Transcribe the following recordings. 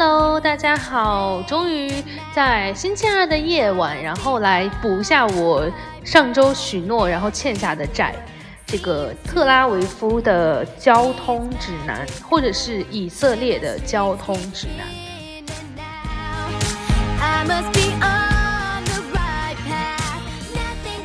Hello，大家好！终于在星期二的夜晚，然后来补一下我上周许诺然后欠下的债。这个特拉维夫的交通指南，或者是以色列的交通指南。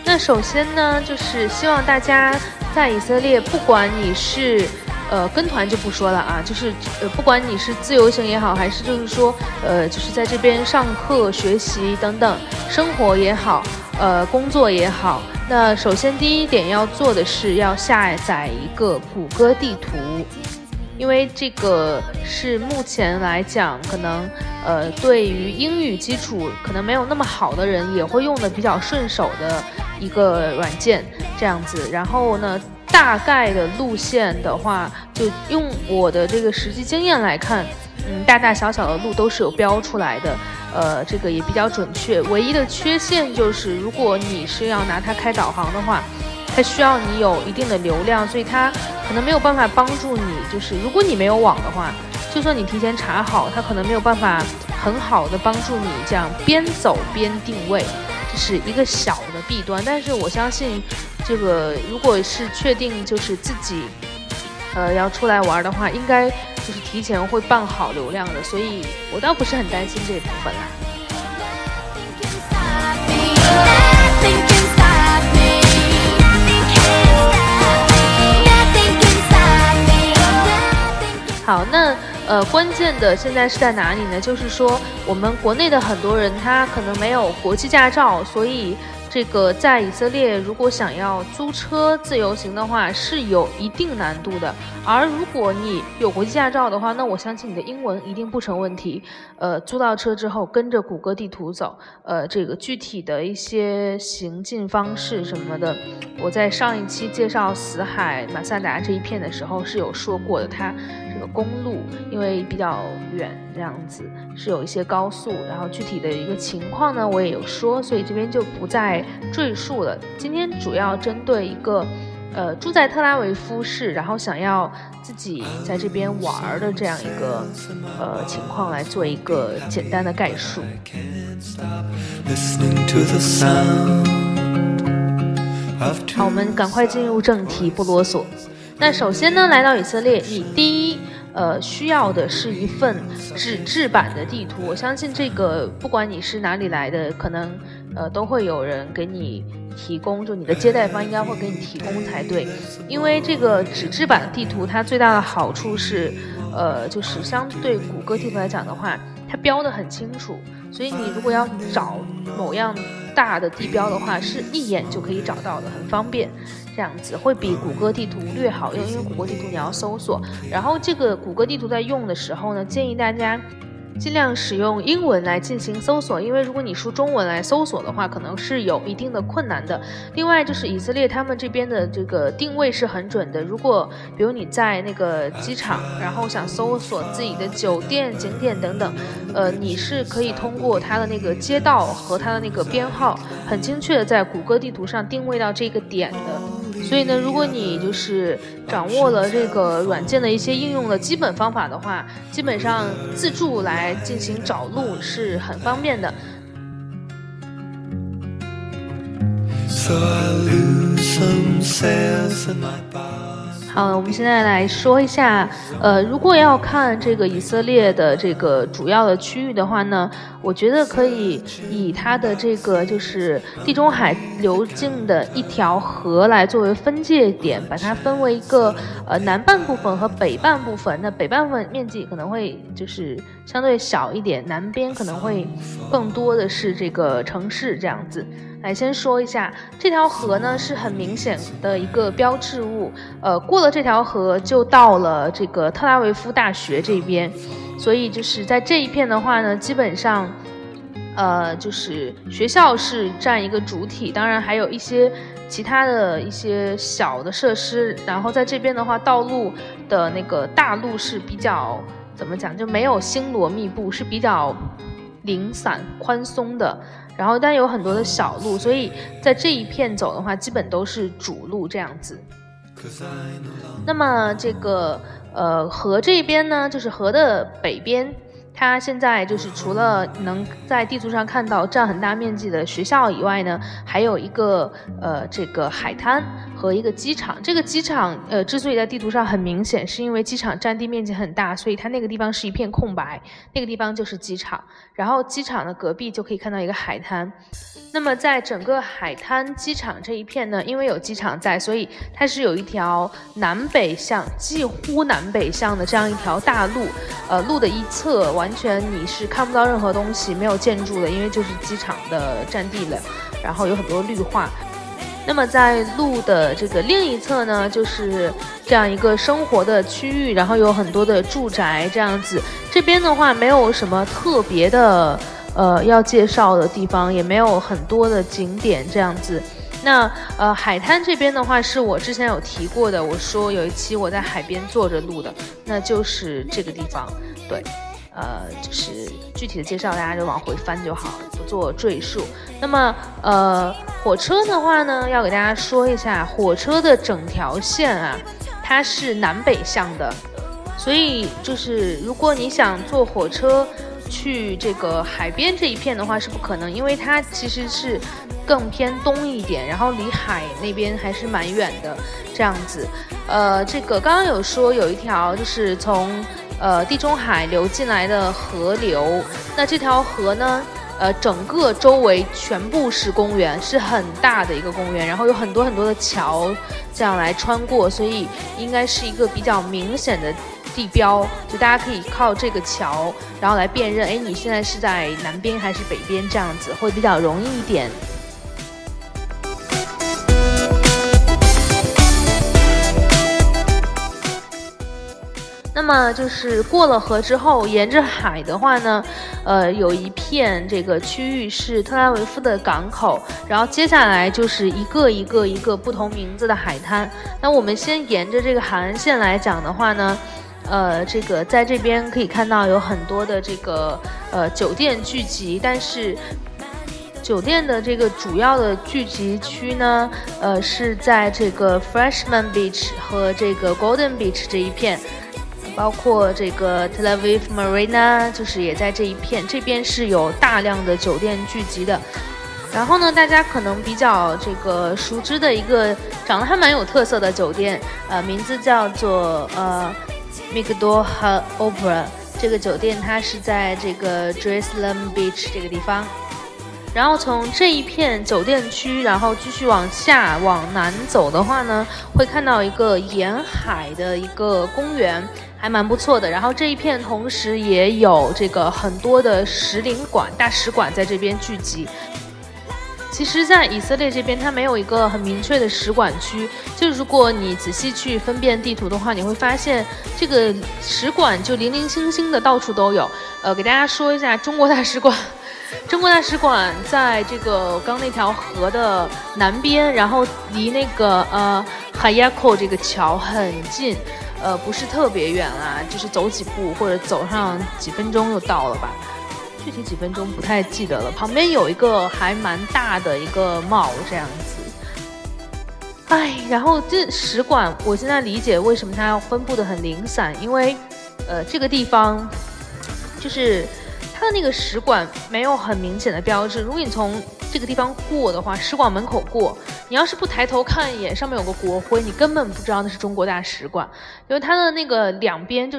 那首先呢，就是希望大家在以色列，不管你是。呃，跟团就不说了啊，就是呃，不管你是自由行也好，还是就是说，呃，就是在这边上课、学习等等，生活也好，呃，工作也好，那首先第一点要做的是要下载一个谷歌地图，因为这个是目前来讲，可能呃，对于英语基础可能没有那么好的人也会用的比较顺手的一个软件，这样子，然后呢。大概的路线的话，就用我的这个实际经验来看，嗯，大大小小的路都是有标出来的，呃，这个也比较准确。唯一的缺陷就是，如果你是要拿它开导航的话，它需要你有一定的流量，所以它可能没有办法帮助你。就是如果你没有网的话，就算你提前查好，它可能没有办法很好的帮助你这样边走边定位，这是一个小的弊端。但是我相信。这个如果是确定就是自己，呃，要出来玩的话，应该就是提前会办好流量的，所以我倒不是很担心这一部分啦。好，那呃，关键的现在是在哪里呢？就是说，我们国内的很多人他可能没有国际驾照，所以。这个在以色列，如果想要租车自由行的话，是有一定难度的。而如果你有国际驾照的话，那我相信你的英文一定不成问题。呃，租到车之后，跟着谷歌地图走，呃，这个具体的一些行进方式什么的，我在上一期介绍死海马萨达这一片的时候是有说过的。它这个公路因为比较远，这样子是有一些高速，然后具体的一个情况呢，我也有说，所以这边就不再。赘述了。今天主要针对一个，呃，住在特拉维夫市，然后想要自己在这边玩的这样一个，呃，情况来做一个简单的概述。好，我们赶快进入正题，不啰嗦。那首先呢，来到以色列，你第一。呃，需要的是一份纸质版的地图。我相信这个，不管你是哪里来的，可能呃都会有人给你提供，就你的接待方应该会给你提供才对。因为这个纸质版地图，它最大的好处是，呃，就是相对谷歌地图来讲的话，它标的很清楚，所以你如果要找某样大的地标的话，是一眼就可以找到的，很方便。这样子会比谷歌地图略好用，因为谷歌地图你要搜索，然后这个谷歌地图在用的时候呢，建议大家。尽量使用英文来进行搜索，因为如果你输中文来搜索的话，可能是有一定的困难的。另外就是以色列他们这边的这个定位是很准的。如果比如你在那个机场，然后想搜索自己的酒店、景点等等，呃，你是可以通过它的那个街道和它的那个编号，很精确的在谷歌地图上定位到这个点的。所以呢，如果你就是掌握了这个软件的一些应用的基本方法的话，基本上自助来进行找路是很方便的。好，我们现在来说一下，呃，如果要看这个以色列的这个主要的区域的话呢，我觉得可以以它的这个就是地中海流经的一条河来作为分界点，把它分为一个呃南半部分和北半部分。那北半部分面积可能会就是相对小一点，南边可能会更多的是这个城市这样子。来先说一下，这条河呢是很明显的一个标志物，呃，过了这条河就到了这个特拉维夫大学这边，所以就是在这一片的话呢，基本上，呃，就是学校是占一个主体，当然还有一些其他的一些小的设施，然后在这边的话，道路的那个大路是比较怎么讲，就没有星罗密布，是比较零散宽松的。然后，但有很多的小路，所以在这一片走的话，基本都是主路这样子。那么这个呃河这边呢，就是河的北边，它现在就是除了能在地图上看到占很大面积的学校以外呢，还有一个呃这个海滩和一个机场。这个机场呃之所以在地图上很明显，是因为机场占地面积很大，所以它那个地方是一片空白，那个地方就是机场。然后机场的隔壁就可以看到一个海滩。那么在整个海滩机场这一片呢，因为有机场在，所以它是有一条南北向、几乎南北向的这样一条大路。呃，路的一侧往完全你是看不到任何东西，没有建筑的，因为就是机场的占地了。然后有很多绿化。那么在路的这个另一侧呢，就是这样一个生活的区域，然后有很多的住宅这样子。这边的话没有什么特别的。呃，要介绍的地方也没有很多的景点这样子。那呃，海滩这边的话，是我之前有提过的。我说有一期我在海边坐着录的，那就是这个地方。对，呃，就是具体的介绍大家就往回翻就好，不做赘述。那么呃，火车的话呢，要给大家说一下，火车的整条线啊，它是南北向的，所以就是如果你想坐火车。去这个海边这一片的话是不可能，因为它其实是更偏东一点，然后离海那边还是蛮远的这样子。呃，这个刚刚有说有一条就是从呃地中海流进来的河流，那这条河呢，呃，整个周围全部是公园，是很大的一个公园，然后有很多很多的桥这样来穿过，所以应该是一个比较明显的。地标，就大家可以靠这个桥，然后来辨认，哎，你现在是在南边还是北边？这样子会比较容易一点。那么就是过了河之后，沿着海的话呢，呃，有一片这个区域是特拉维夫的港口，然后接下来就是一个一个一个不同名字的海滩。那我们先沿着这个海岸线来讲的话呢。呃，这个在这边可以看到有很多的这个呃酒店聚集，但是酒店的这个主要的聚集区呢，呃是在这个 Freshman Beach 和这个 Golden Beach 这一片，包括这个 Tel Aviv Marina 就是也在这一片，这边是有大量的酒店聚集的。然后呢，大家可能比较这个熟知的一个长得还蛮有特色的酒店，呃，名字叫做呃。Migdal Opera 这个酒店，它是在这个 Jerusalem Beach 这个地方。然后从这一片酒店区，然后继续往下往南走的话呢，会看到一个沿海的一个公园，还蛮不错的。然后这一片同时也有这个很多的使领馆、大使馆在这边聚集。其实，在以色列这边，它没有一个很明确的使馆区。就如果你仔细去分辨地图的话，你会发现这个使馆就零零星星的到处都有。呃，给大家说一下，中国大使馆，中国大使馆在这个刚那条河的南边，然后离那个呃海亚口这个桥很近，呃，不是特别远啊，就是走几步或者走上几分钟就到了吧。具体几分钟不太记得了。旁边有一个还蛮大的一个帽这样子。哎，然后这使馆，我现在理解为什么它要分布的很零散，因为，呃，这个地方就是它的那个使馆没有很明显的标志。如果你从这个地方过的话，使馆门口过，你要是不抬头看一眼，上面有个国徽，你根本不知道那是中国大使馆，因为它的那个两边就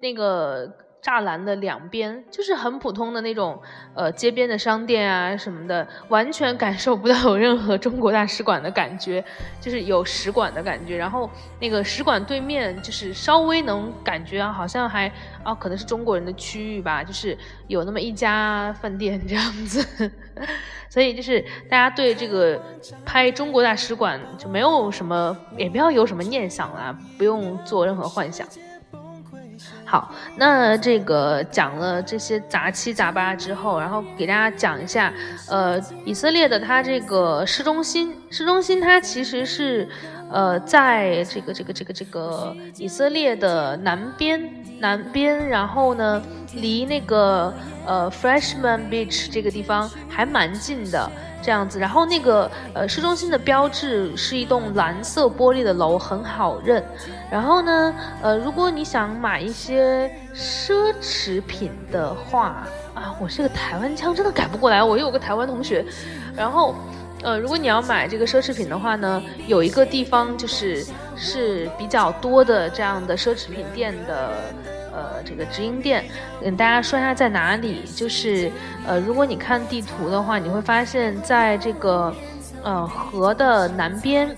那个。栅栏的两边就是很普通的那种，呃，街边的商店啊什么的，完全感受不到有任何中国大使馆的感觉，就是有使馆的感觉。然后那个使馆对面就是稍微能感觉好像还哦，可能是中国人的区域吧，就是有那么一家饭店这样子。所以就是大家对这个拍中国大使馆就没有什么，也不要有什么念想啦，不用做任何幻想。好，那这个讲了这些杂七杂八之后，然后给大家讲一下，呃，以色列的它这个市中心，市中心它其实是，呃，在这个这个这个这个以色列的南边南边，然后呢，离那个呃 Freshman Beach 这个地方还蛮近的。这样子，然后那个呃市中心的标志是一栋蓝色玻璃的楼，很好认。然后呢，呃，如果你想买一些奢侈品的话啊，我这个台湾腔真的改不过来。我有个台湾同学，然后呃，如果你要买这个奢侈品的话呢，有一个地方就是是比较多的这样的奢侈品店的。呃，这个直营店，跟大家说一下在哪里。就是，呃，如果你看地图的话，你会发现在这个，呃，河的南边，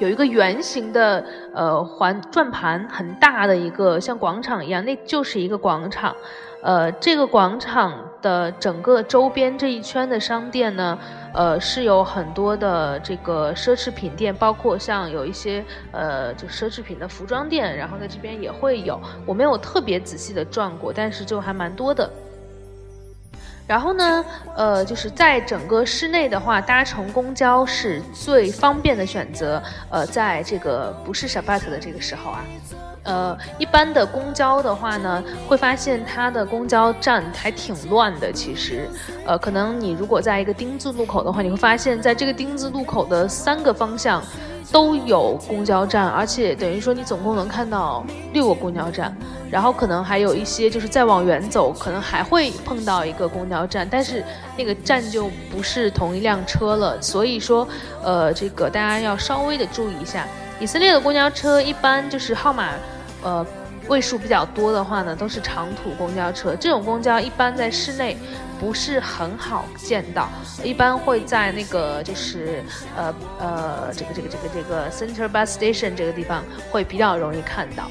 有一个圆形的，呃，环转盘，很大的一个像广场一样，那就是一个广场。呃，这个广场的整个周边这一圈的商店呢，呃，是有很多的这个奢侈品店，包括像有一些呃，就奢侈品的服装店，然后在这边也会有。我没有特别仔细的转过，但是就还蛮多的。然后呢，呃，就是在整个市内的话，搭乘公交是最方便的选择。呃，在这个不是 Shabbat 的这个时候啊。呃，一般的公交的话呢，会发现它的公交站还挺乱的。其实，呃，可能你如果在一个丁字路口的话，你会发现在这个丁字路口的三个方向都有公交站，而且等于说你总共能看到六个公交站。然后可能还有一些就是再往远走，可能还会碰到一个公交站，但是那个站就不是同一辆车了。所以说，呃，这个大家要稍微的注意一下，以色列的公交车一般就是号码。呃，位数比较多的话呢，都是长途公交车。这种公交一般在室内不是很好见到，一般会在那个就是呃呃这个这个这个这个 Center Bus Station 这个地方会比较容易看到。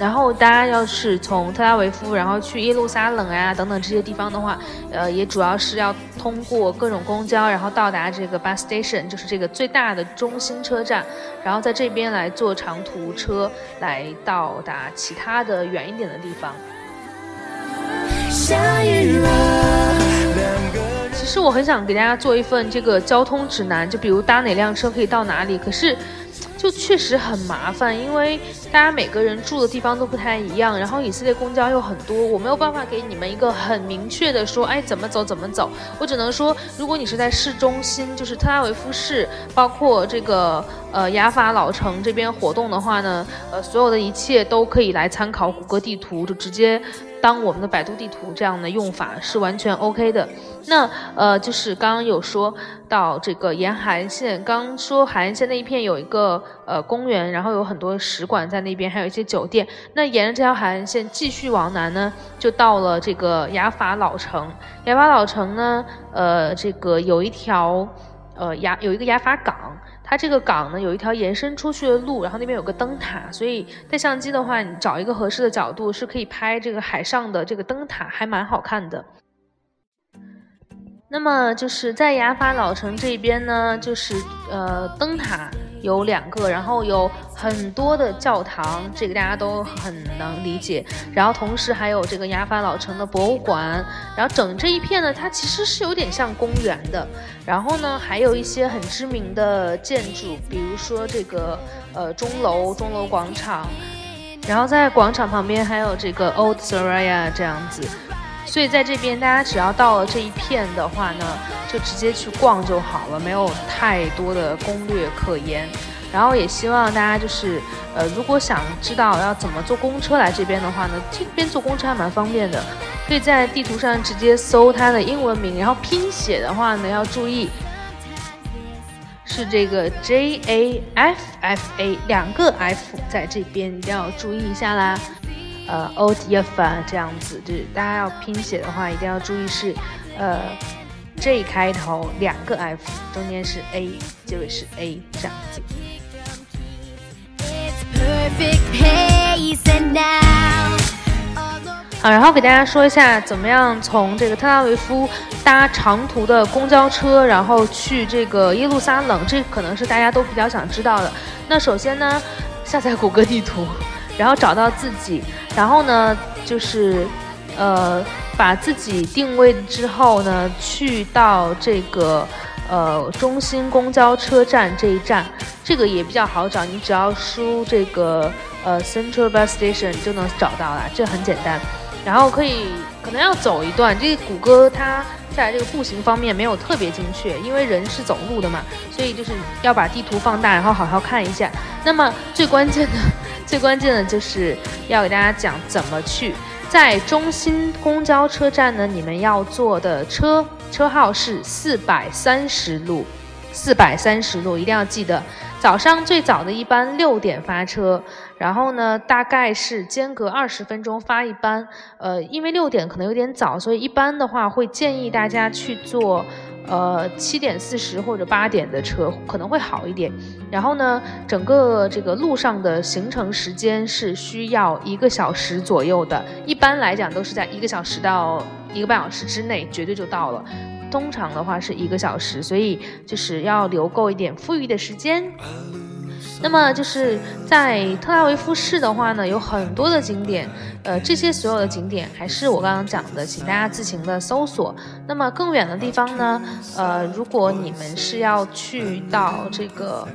然后大家要是从特拉维夫，然后去耶路撒冷啊等等这些地方的话，呃，也主要是要通过各种公交，然后到达这个 bus station，就是这个最大的中心车站，然后在这边来坐长途车来到达其他的远一点的地方。下雨了其实我很想给大家做一份这个交通指南，就比如搭哪辆车可以到哪里，可是。就确实很麻烦，因为大家每个人住的地方都不太一样，然后以色列公交又很多，我没有办法给你们一个很明确的说，哎，怎么走怎么走。我只能说，如果你是在市中心，就是特拉维夫市，包括这个呃雅法老城这边活动的话呢，呃，所有的一切都可以来参考谷歌地图，就直接。当我们的百度地图这样的用法是完全 OK 的。那呃，就是刚刚有说到这个沿海岸线，刚说海岸线那一片有一个呃公园，然后有很多使馆在那边，还有一些酒店。那沿着这条海岸线继续往南呢，就到了这个雅法老城。雅法老城呢，呃，这个有一条呃雅有一个雅法港。它这个港呢有一条延伸出去的路，然后那边有个灯塔，所以带相机的话，你找一个合适的角度是可以拍这个海上的这个灯塔，还蛮好看的。那么就是在雅法老城这边呢，就是呃灯塔。有两个，然后有很多的教堂，这个大家都很能理解。然后同时还有这个雅法老城的博物馆，然后整这一片呢，它其实是有点像公园的。然后呢，还有一些很知名的建筑，比如说这个呃钟楼、钟楼广场。然后在广场旁边还有这个 Old Saraya 这样子。所以在这边，大家只要到了这一片的话呢，就直接去逛就好了，没有太多的攻略可言。然后也希望大家就是，呃，如果想知道要怎么坐公车来这边的话呢，这边坐公车还蛮方便的，可以在地图上直接搜它的英文名，然后拼写的话呢要注意，是这个 J A F F A 两个 F 在这边一定要注意一下啦。呃，Old Yafa 这样子，就是大家要拼写的话，一定要注意是，呃，J 开头两个 F，中间是 A，结尾是 A 这样子。好，然后给大家说一下，怎么样从这个特拉维夫搭长途的公交车，然后去这个耶路撒冷，这可能是大家都比较想知道的。那首先呢，下载谷歌地图。然后找到自己，然后呢，就是，呃，把自己定位之后呢，去到这个，呃中心公交车站这一站，这个也比较好找，你只要输这个呃 Central Bus Station 就能找到了，这很简单。然后可以可能要走一段，这个谷歌它在这个步行方面没有特别精确，因为人是走路的嘛，所以就是要把地图放大，然后好好看一下。那么最关键的，最关键的就是要给大家讲怎么去，在中心公交车站呢，你们要坐的车车号是四百三十路，四百三十路一定要记得。早上最早的一班六点发车，然后呢，大概是间隔二十分钟发一班。呃，因为六点可能有点早，所以一般的话会建议大家去坐，呃，七点四十或者八点的车可能会好一点。然后呢，整个这个路上的行程时间是需要一个小时左右的，一般来讲都是在一个小时到一个半小时之内，绝对就到了。通常的话是一个小时，所以就是要留够一点富裕的时间。那么就是在特拉维夫市的话呢，有很多的景点，呃，这些所有的景点还是我刚刚讲的，请大家自行的搜索。那么更远的地方呢，呃，如果你们是要去到这个，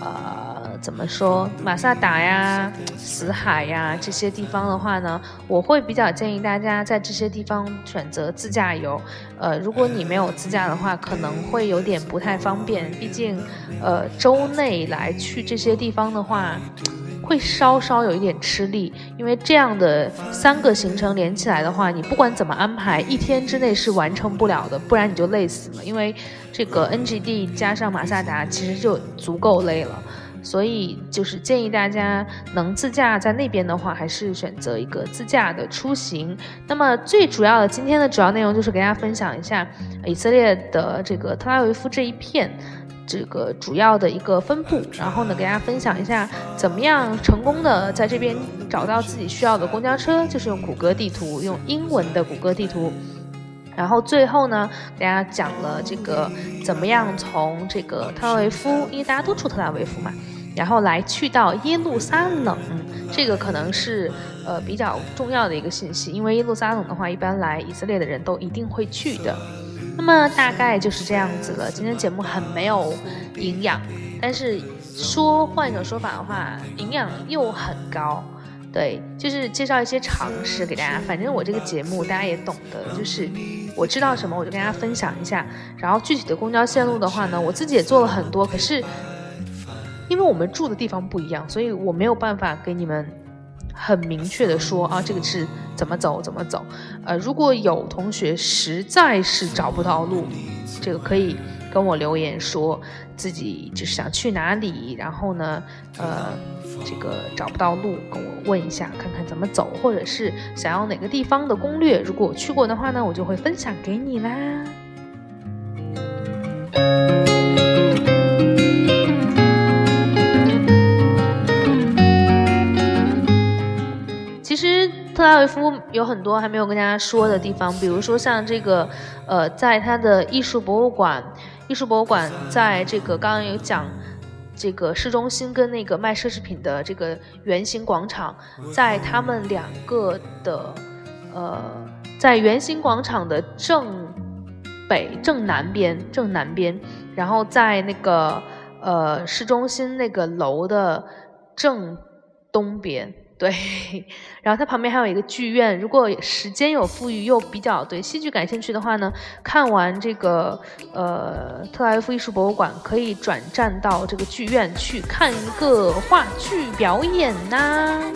呃，怎么说，马萨达呀、死海呀这些地方的话呢，我会比较建议大家在这些地方选择自驾游。呃，如果你没有自驾的话，可能会有点不太方便，毕竟，呃，周内来去这些地方的话，会稍稍有一点吃力，因为这样的三个行程连起来的话，你不管怎么安排，一天之内是完成不了的，不然你就累死了，因为这个 NGD 加上马萨达其实就足够累了。所以就是建议大家能自驾在那边的话，还是选择一个自驾的出行。那么最主要的今天的主要内容就是给大家分享一下以色列的这个特拉维夫这一片这个主要的一个分布，然后呢给大家分享一下怎么样成功的在这边找到自己需要的公交车，就是用谷歌地图，用英文的谷歌地图。然后最后呢，给大家讲了这个怎么样从这个特拉维夫，因为大家都住特拉维夫嘛，然后来去到耶路撒冷，这个可能是呃比较重要的一个信息，因为耶路撒冷的话，一般来以色列的人都一定会去的。那么大概就是这样子了。今天节目很没有营养，但是说换一种说法的话，营养又很高。对，就是介绍一些常识给大家。反正我这个节目大家也懂得，就是我知道什么我就跟大家分享一下。然后具体的公交线路的话呢，我自己也做了很多。可是因为我们住的地方不一样，所以我没有办法给你们很明确的说啊，这个是怎么走怎么走。呃，如果有同学实在是找不到路，这个可以跟我留言说自己就是想去哪里，然后呢，呃。这个找不到路，跟我问一下，看看怎么走，或者是想要哪个地方的攻略，如果我去过的话呢，我就会分享给你啦。其实特拉维夫有很多还没有跟大家说的地方，比如说像这个，呃，在它的艺术博物馆，艺术博物馆在这个刚刚有讲。这个市中心跟那个卖奢侈品的这个圆形广场，在他们两个的，呃，在圆形广场的正北正南边，正南边，然后在那个呃市中心那个楼的正东边。对，然后它旁边还有一个剧院。如果时间有富裕又比较对戏剧感兴趣的话呢，看完这个呃特拉夫艺术博物馆，可以转站到这个剧院去看一个话剧表演呐。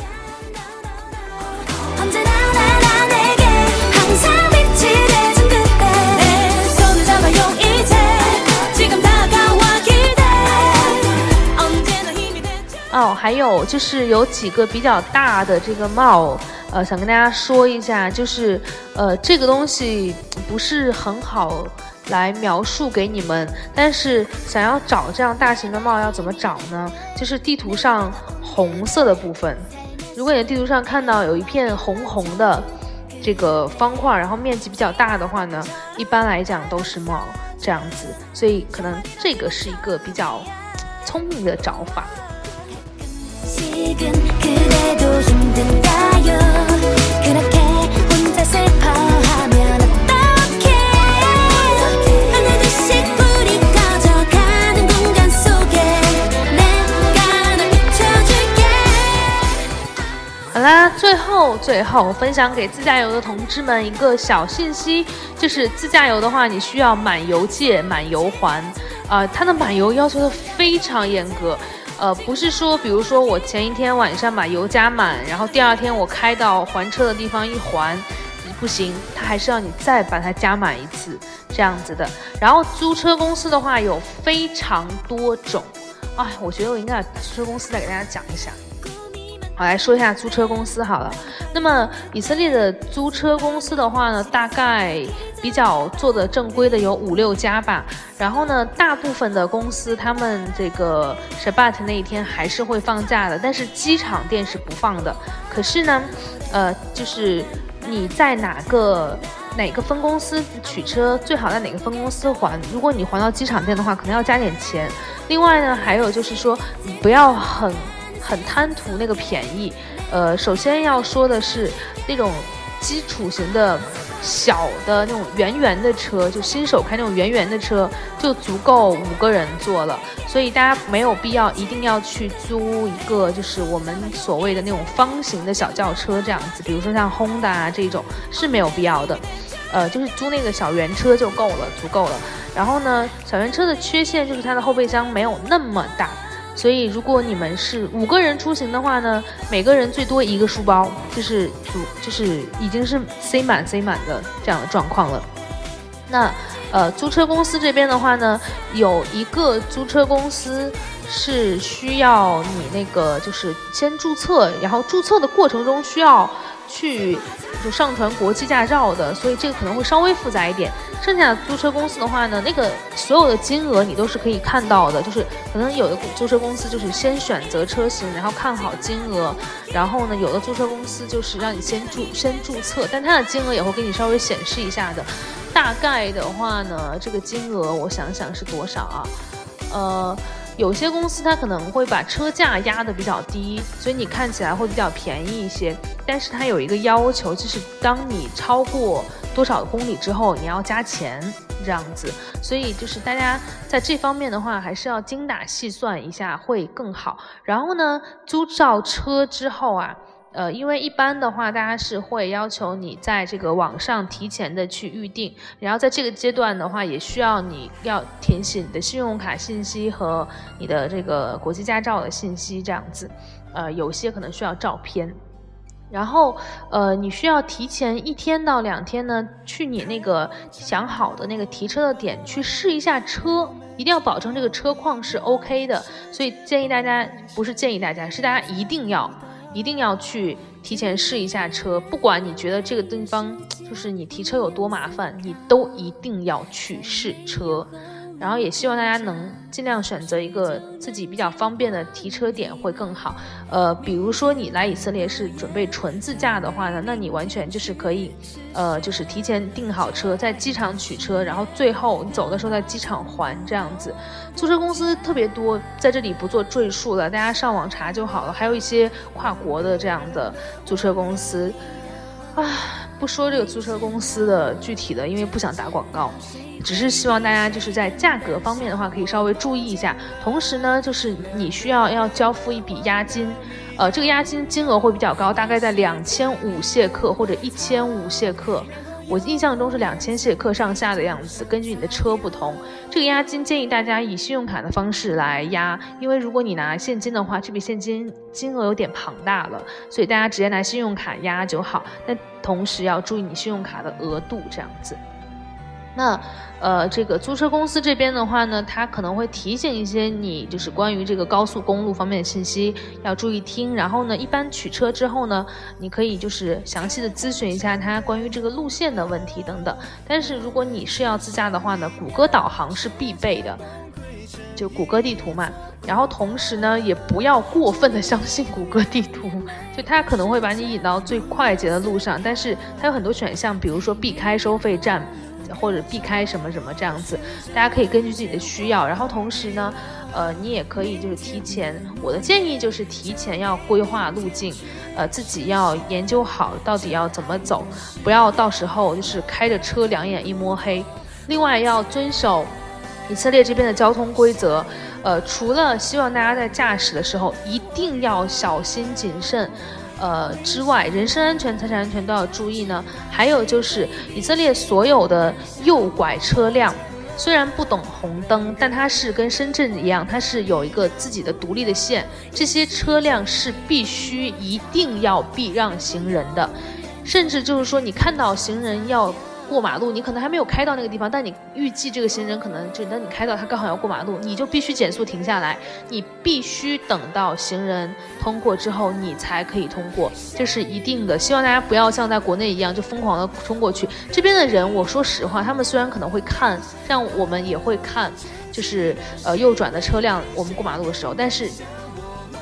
还有就是有几个比较大的这个帽，呃，想跟大家说一下，就是呃，这个东西不是很好来描述给你们，但是想要找这样大型的帽要怎么找呢？就是地图上红色的部分，如果你的地图上看到有一片红红的这个方块，然后面积比较大的话呢，一般来讲都是帽这样子，所以可能这个是一个比较聪明的找法。好啦，最后最后，分享给自驾游的同志们一个小信息，就是自驾游的话，你需要满油借，满油环，啊，它的满油要求的非常严格。呃，不是说，比如说我前一天晚上把油加满，然后第二天我开到还车的地方一还。不行，它还是要你再把它加满一次，这样子的。然后租车公司的话有非常多种，啊，我觉得我应该把租车公司再给大家讲一下。好，来说一下租车公司好了。那么以色列的租车公司的话呢，大概比较做的正规的有五六家吧。然后呢，大部分的公司他们这个 Shabbat 那一天还是会放假的，但是机场店是不放的。可是呢，呃，就是。你在哪个哪个分公司取车，最好在哪个分公司还。如果你还到机场店的话，可能要加点钱。另外呢，还有就是说，你不要很很贪图那个便宜。呃，首先要说的是那种基础型的。小的那种圆圆的车，就新手开那种圆圆的车就足够五个人坐了，所以大家没有必要一定要去租一个就是我们所谓的那种方形的小轿车这样子，比如说像 Honda 啊这种是没有必要的，呃，就是租那个小圆车就够了，足够了。然后呢，小圆车的缺陷就是它的后备箱没有那么大。所以，如果你们是五个人出行的话呢，每个人最多一个书包，就是足，就是已经是塞满塞满的这样的状况了。那，呃，租车公司这边的话呢，有一个租车公司是需要你那个，就是先注册，然后注册的过程中需要去。就上传国际驾照的，所以这个可能会稍微复杂一点。剩下的租车公司的话呢，那个所有的金额你都是可以看到的，就是可能有的租车公司就是先选择车型，然后看好金额，然后呢，有的租车公司就是让你先注先注册，但它的金额也会给你稍微显示一下的。大概的话呢，这个金额我想想是多少啊？呃。有些公司它可能会把车价压得比较低，所以你看起来会比较便宜一些。但是它有一个要求，就是当你超过多少公里之后，你要加钱这样子。所以就是大家在这方面的话，还是要精打细算一下会更好。然后呢，租到车之后啊。呃，因为一般的话，大家是会要求你在这个网上提前的去预定，然后在这个阶段的话，也需要你要填写你的信用卡信息和你的这个国际驾照的信息这样子。呃，有些可能需要照片，然后呃，你需要提前一天到两天呢，去你那个想好的那个提车的点去试一下车，一定要保证这个车况是 OK 的。所以建议大家，不是建议大家，是大家一定要。一定要去提前试一下车，不管你觉得这个地方就是你提车有多麻烦，你都一定要去试车。然后也希望大家能尽量选择一个自己比较方便的提车点会更好。呃，比如说你来以色列是准备纯自驾的话呢，那你完全就是可以，呃，就是提前订好车，在机场取车，然后最后你走的时候在机场还这样子。租车公司特别多，在这里不做赘述了，大家上网查就好了。还有一些跨国的这样的租车公司，啊。不说这个租车公司的具体的，因为不想打广告，只是希望大家就是在价格方面的话，可以稍微注意一下。同时呢，就是你需要要交付一笔押金，呃，这个押金金额会比较高，大概在两千五谢克或者一千五谢克。我印象中是两千谢克上下的样子，根据你的车不同，这个押金建议大家以信用卡的方式来押，因为如果你拿现金的话，这笔现金金额有点庞大了，所以大家直接拿信用卡押就好。那同时要注意你信用卡的额度，这样子。那，呃，这个租车公司这边的话呢，他可能会提醒一些你，就是关于这个高速公路方面的信息要注意听。然后呢，一般取车之后呢，你可以就是详细的咨询一下他关于这个路线的问题等等。但是如果你是要自驾的话呢，谷歌导航是必备的，就谷歌地图嘛。然后同时呢，也不要过分的相信谷歌地图，就它可能会把你引到最快捷的路上，但是它有很多选项，比如说避开收费站。或者避开什么什么这样子，大家可以根据自己的需要，然后同时呢，呃，你也可以就是提前，我的建议就是提前要规划路径，呃，自己要研究好到底要怎么走，不要到时候就是开着车两眼一摸黑。另外要遵守以色列这边的交通规则，呃，除了希望大家在驾驶的时候一定要小心谨慎。呃之外，人身安全、财产安全都要注意呢。还有就是以色列所有的右拐车辆。虽然不懂红灯，但它是跟深圳一样，它是有一个自己的独立的线。这些车辆是必须一定要避让行人的，甚至就是说，你看到行人要。过马路，你可能还没有开到那个地方，但你预计这个行人可能就等你开到，他刚好要过马路，你就必须减速停下来，你必须等到行人通过之后，你才可以通过，这是一定的。希望大家不要像在国内一样就疯狂的冲过去。这边的人，我说实话，他们虽然可能会看，像我们也会看，就是呃右转的车辆，我们过马路的时候，但是。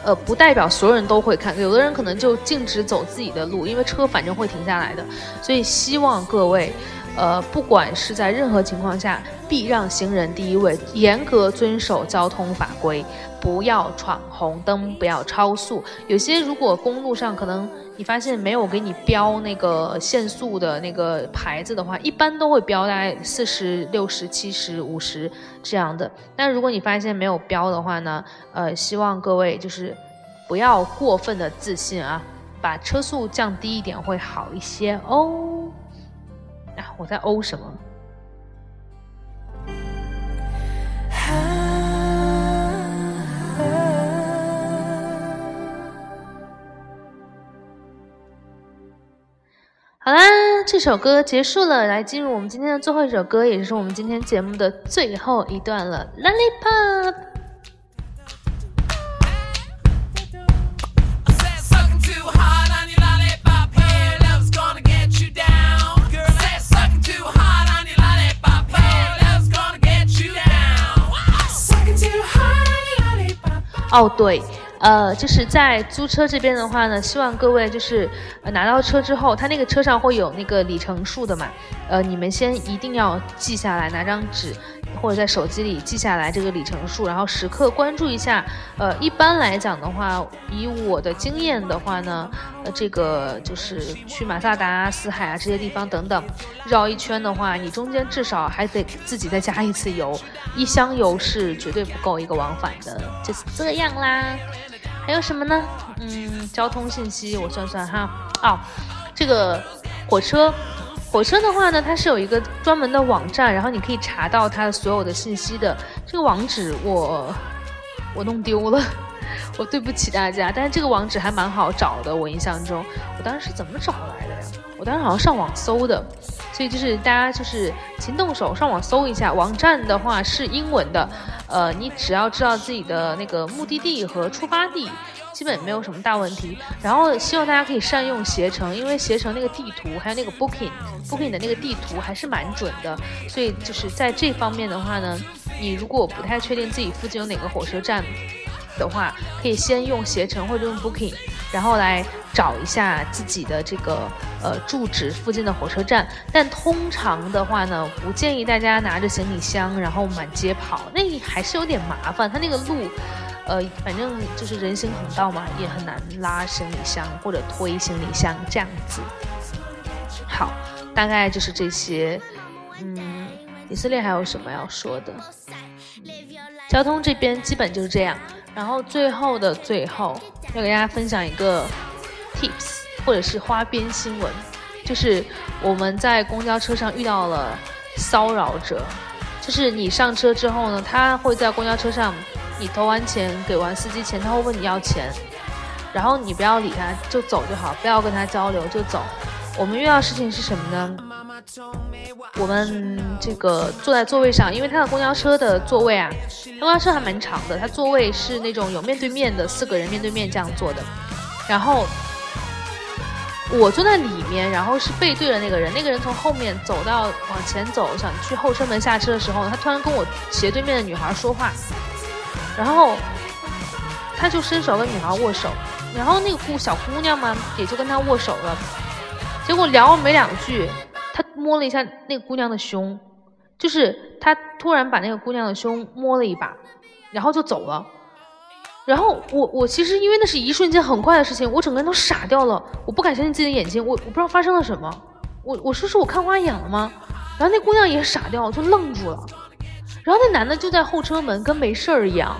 呃，不代表所有人都会看，有的人可能就径直走自己的路，因为车反正会停下来的。所以希望各位，呃，不管是在任何情况下，避让行人第一位，严格遵守交通法规，不要闯红灯，不要超速。有些如果公路上可能你发现没有给你标那个限速的那个牌子的话，一般都会标大概四十六十七十五十这样的。但如果你发现没有标的话呢，呃，希望各位就是不要过分的自信啊，把车速降低一点会好一些哦。啊，我在欧什么？好啦，这首歌结束了，来进入我们今天的最后一首歌，也是我们今天节目的最后一段了，《Lollipop》。哦，对。呃，就是在租车这边的话呢，希望各位就是拿到车之后，它那个车上会有那个里程数的嘛，呃，你们先一定要记下来，拿张纸或者在手机里记下来这个里程数，然后时刻关注一下。呃，一般来讲的话，以我的经验的话呢，呃，这个就是去马萨达、死海啊这些地方等等，绕一圈的话，你中间至少还得自己再加一次油，一箱油是绝对不够一个往返的，就是这样啦。还有什么呢？嗯，交通信息我算算哈。哦，这个火车，火车的话呢，它是有一个专门的网站，然后你可以查到它所有的信息的。这个网址我我弄丢了，我对不起大家。但是这个网址还蛮好找的，我印象中，我当时是怎么找来的呀？我当时好像上网搜的。所以就是大家就是勤动手上网搜一下，网站的话是英文的，呃，你只要知道自己的那个目的地和出发地，基本没有什么大问题。然后希望大家可以善用携程，因为携程那个地图还有那个 Booking Booking 的那个地图还是蛮准的。所以就是在这方面的话呢，你如果不太确定自己附近有哪个火车站。的话，可以先用携程或者用 Booking，然后来找一下自己的这个呃住址附近的火车站。但通常的话呢，不建议大家拿着行李箱然后满街跑，那还是有点麻烦。它那个路，呃，反正就是人行横道嘛，也很难拉行李箱或者推行李箱这样子。好，大概就是这些。嗯，以色列还有什么要说的？交通这边基本就是这样。然后最后的最后，要给大家分享一个 tips 或者是花边新闻，就是我们在公交车上遇到了骚扰者，就是你上车之后呢，他会在公交车上，你投完钱给完司机钱，他会问你要钱，然后你不要理他，就走就好，不要跟他交流就走。我们遇到事情是什么呢？我们这个坐在座位上，因为他的公交车的座位啊，公交车还蛮长的，他座位是那种有面对面的，四个人面对面这样坐的。然后我坐在里面，然后是背对着那个人，那个人从后面走到往前走，想去后车门下车的时候，他突然跟我斜对面的女孩说话，然后他就伸手跟女孩握手，然后那个姑小姑娘嘛，也就跟他握手了。结果聊没两句，他摸了一下那个姑娘的胸，就是他突然把那个姑娘的胸摸了一把，然后就走了。然后我我其实因为那是一瞬间很快的事情，我整个人都傻掉了，我不敢相信自己的眼睛，我我不知道发生了什么，我我说是我看花眼了吗？然后那姑娘也傻掉，就愣住了。然后那男的就在后车门跟没事儿一样，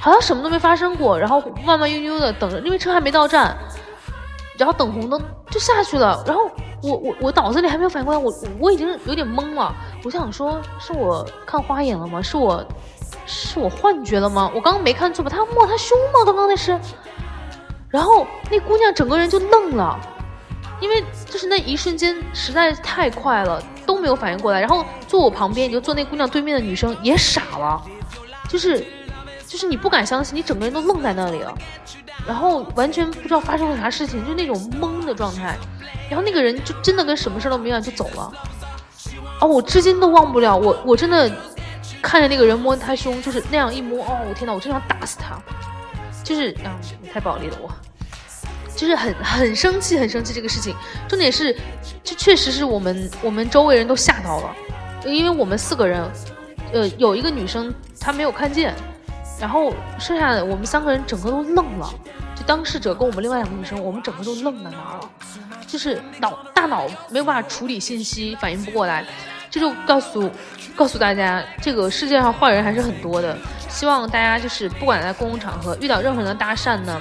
好像什么都没发生过，然后慢慢悠悠的等着，因为车还没到站。然后等红灯就下去了，然后我我我脑子里还没有反应过来，我我已经有点懵了，我想说是我看花眼了吗？是我是我幻觉了吗？我刚刚没看错吧？他摸他胸吗？刚刚那是？然后那姑娘整个人就愣了，因为就是那一瞬间实在太快了，都没有反应过来。然后坐我旁边也就坐那姑娘对面的女生也傻了，就是就是你不敢相信，你整个人都愣在那里了。然后完全不知道发生了啥事情，就那种懵的状态。然后那个人就真的跟什么事都没有就走了。哦，我至今都忘不了，我我真的看着那个人摸他胸，就是那样一摸，哦，我天哪，我真想打死他。就是啊，太暴力了我，就是很很生气，很生气这个事情。重点是，这确实是我们我们周围人都吓到了，因为我们四个人，呃，有一个女生她没有看见。然后剩下的我们三个人整个都愣了，就当事者跟我们另外两个女生，我们整个都愣在那儿了，就是脑大脑没有办法处理信息，反应不过来。这就告诉告诉大家，这个世界上坏人还是很多的。希望大家就是不管在公共场合遇到任何人的搭讪呢，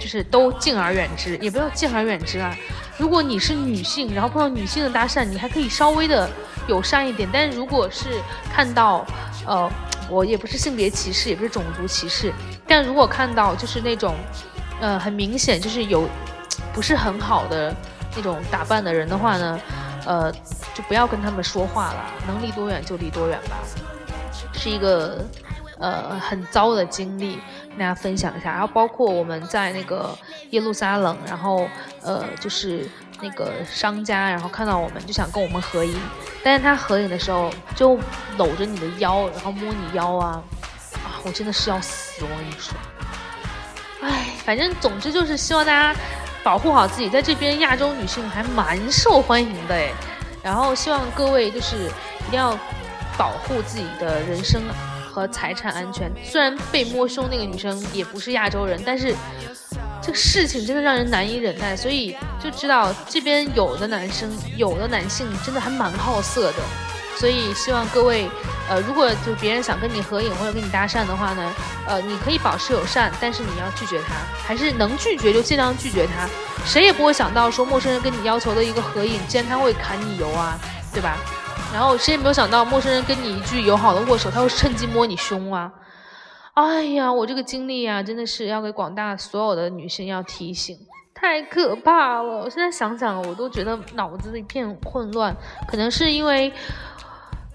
就是都敬而远之，也不要敬而远之啊。如果你是女性，然后碰到女性的搭讪，你还可以稍微的友善一点。但是如果是看到，呃。我也不是性别歧视，也不是种族歧视，但如果看到就是那种，呃，很明显就是有不是很好的那种打扮的人的话呢，呃，就不要跟他们说话了，能离多远就离多远吧。是一个呃很糟的经历，跟大家分享一下。然后包括我们在那个耶路撒冷，然后呃就是。那个商家，然后看到我们就想跟我们合影，但是他合影的时候就搂着你的腰，然后摸你腰啊，啊，我真的是要死，我跟你说，哎，反正总之就是希望大家保护好自己，在这边亚洲女性还蛮受欢迎的哎，然后希望各位就是一定要保护自己的人身和财产安全，虽然被摸胸那个女生也不是亚洲人，但是。这个事情真的让人难以忍耐，所以就知道这边有的男生、有的男性真的还蛮好色的，所以希望各位，呃，如果就别人想跟你合影或者跟你搭讪的话呢，呃，你可以保持友善，但是你要拒绝他，还是能拒绝就尽量拒绝他。谁也不会想到说陌生人跟你要求的一个合影，竟然他会砍你油啊，对吧？然后谁也没有想到陌生人跟你一句友好的握手，他会趁机摸你胸啊。哎呀，我这个经历啊，真的是要给广大所有的女性要提醒，太可怕了！我现在想想，我都觉得脑子一片混乱。可能是因为，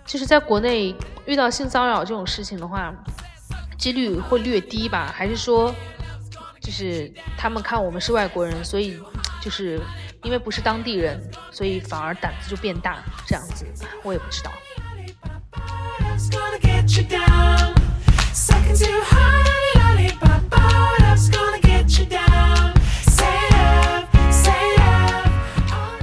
就是在国内遇到性骚扰这种事情的话，几率会略低吧？还是说，就是他们看我们是外国人，所以就是因为不是当地人，所以反而胆子就变大，这样子，我也不知道。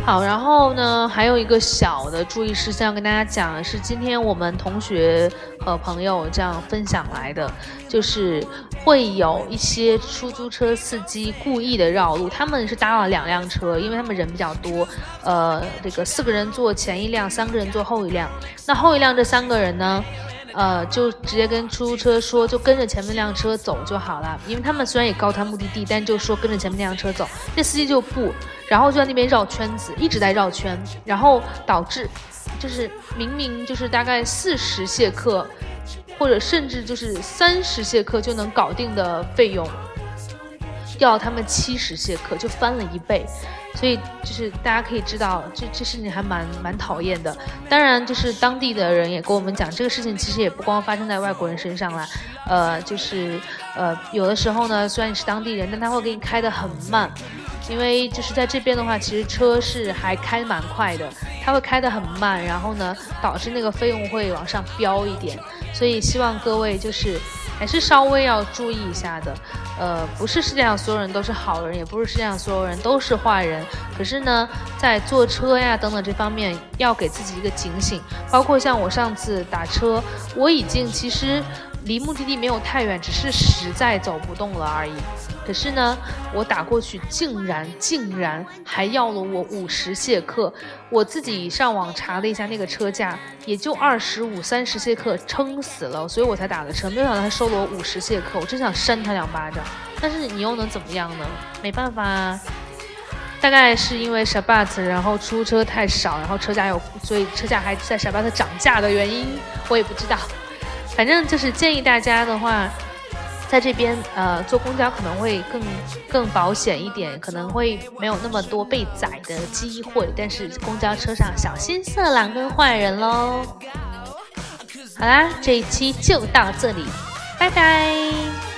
好，然后呢，还有一个小的注意事项要跟大家讲，是今天我们同学和朋友这样分享来的，就是会有一些出租车司机故意的绕路，他们是搭了两辆车，因为他们人比较多，呃，这个四个人坐前一辆，三个人坐后一辆，那后一辆这三个人呢？呃，就直接跟出租车说，就跟着前面那辆车走就好了。因为他们虽然也告他目的地，但就说跟着前面那辆车走。那司机就不，然后就在那边绕圈子，一直在绕圈，然后导致就是明明就是大概四十谢克，或者甚至就是三十谢克就能搞定的费用，要他们七十谢克，就翻了一倍。所以就是大家可以知道，这这事情还蛮蛮讨厌的。当然，就是当地的人也跟我们讲，这个事情其实也不光发生在外国人身上啦。呃，就是呃，有的时候呢，虽然你是当地人，但他会给你开得很慢，因为就是在这边的话，其实车是还开蛮快的，他会开得很慢，然后呢，导致那个费用会往上飙一点。所以希望各位就是。还是稍微要注意一下的，呃，不是世界上所有人都是好人，也不是世界上所有人都是坏人。可是呢，在坐车呀等等这方面，要给自己一个警醒。包括像我上次打车，我已经其实。离目的地没有太远，只是实在走不动了而已。可是呢，我打过去，竟然竟然还要了我五十谢克。我自己上网查了一下，那个车价也就二十五、三十谢克，撑死了，所以我才打的车。没有想到他收了我五十谢克，我真想扇他两巴掌。但是你又能怎么样呢？没办法。大概是因为 Shabbat，然后出租车太少，然后车价又，所以车价还在 Shabbat 涨价的原因，我也不知道。反正就是建议大家的话，在这边呃坐公交可能会更更保险一点，可能会没有那么多被宰的机会。但是公交车上小心色狼跟坏人喽。好啦，这一期就到这里，拜拜。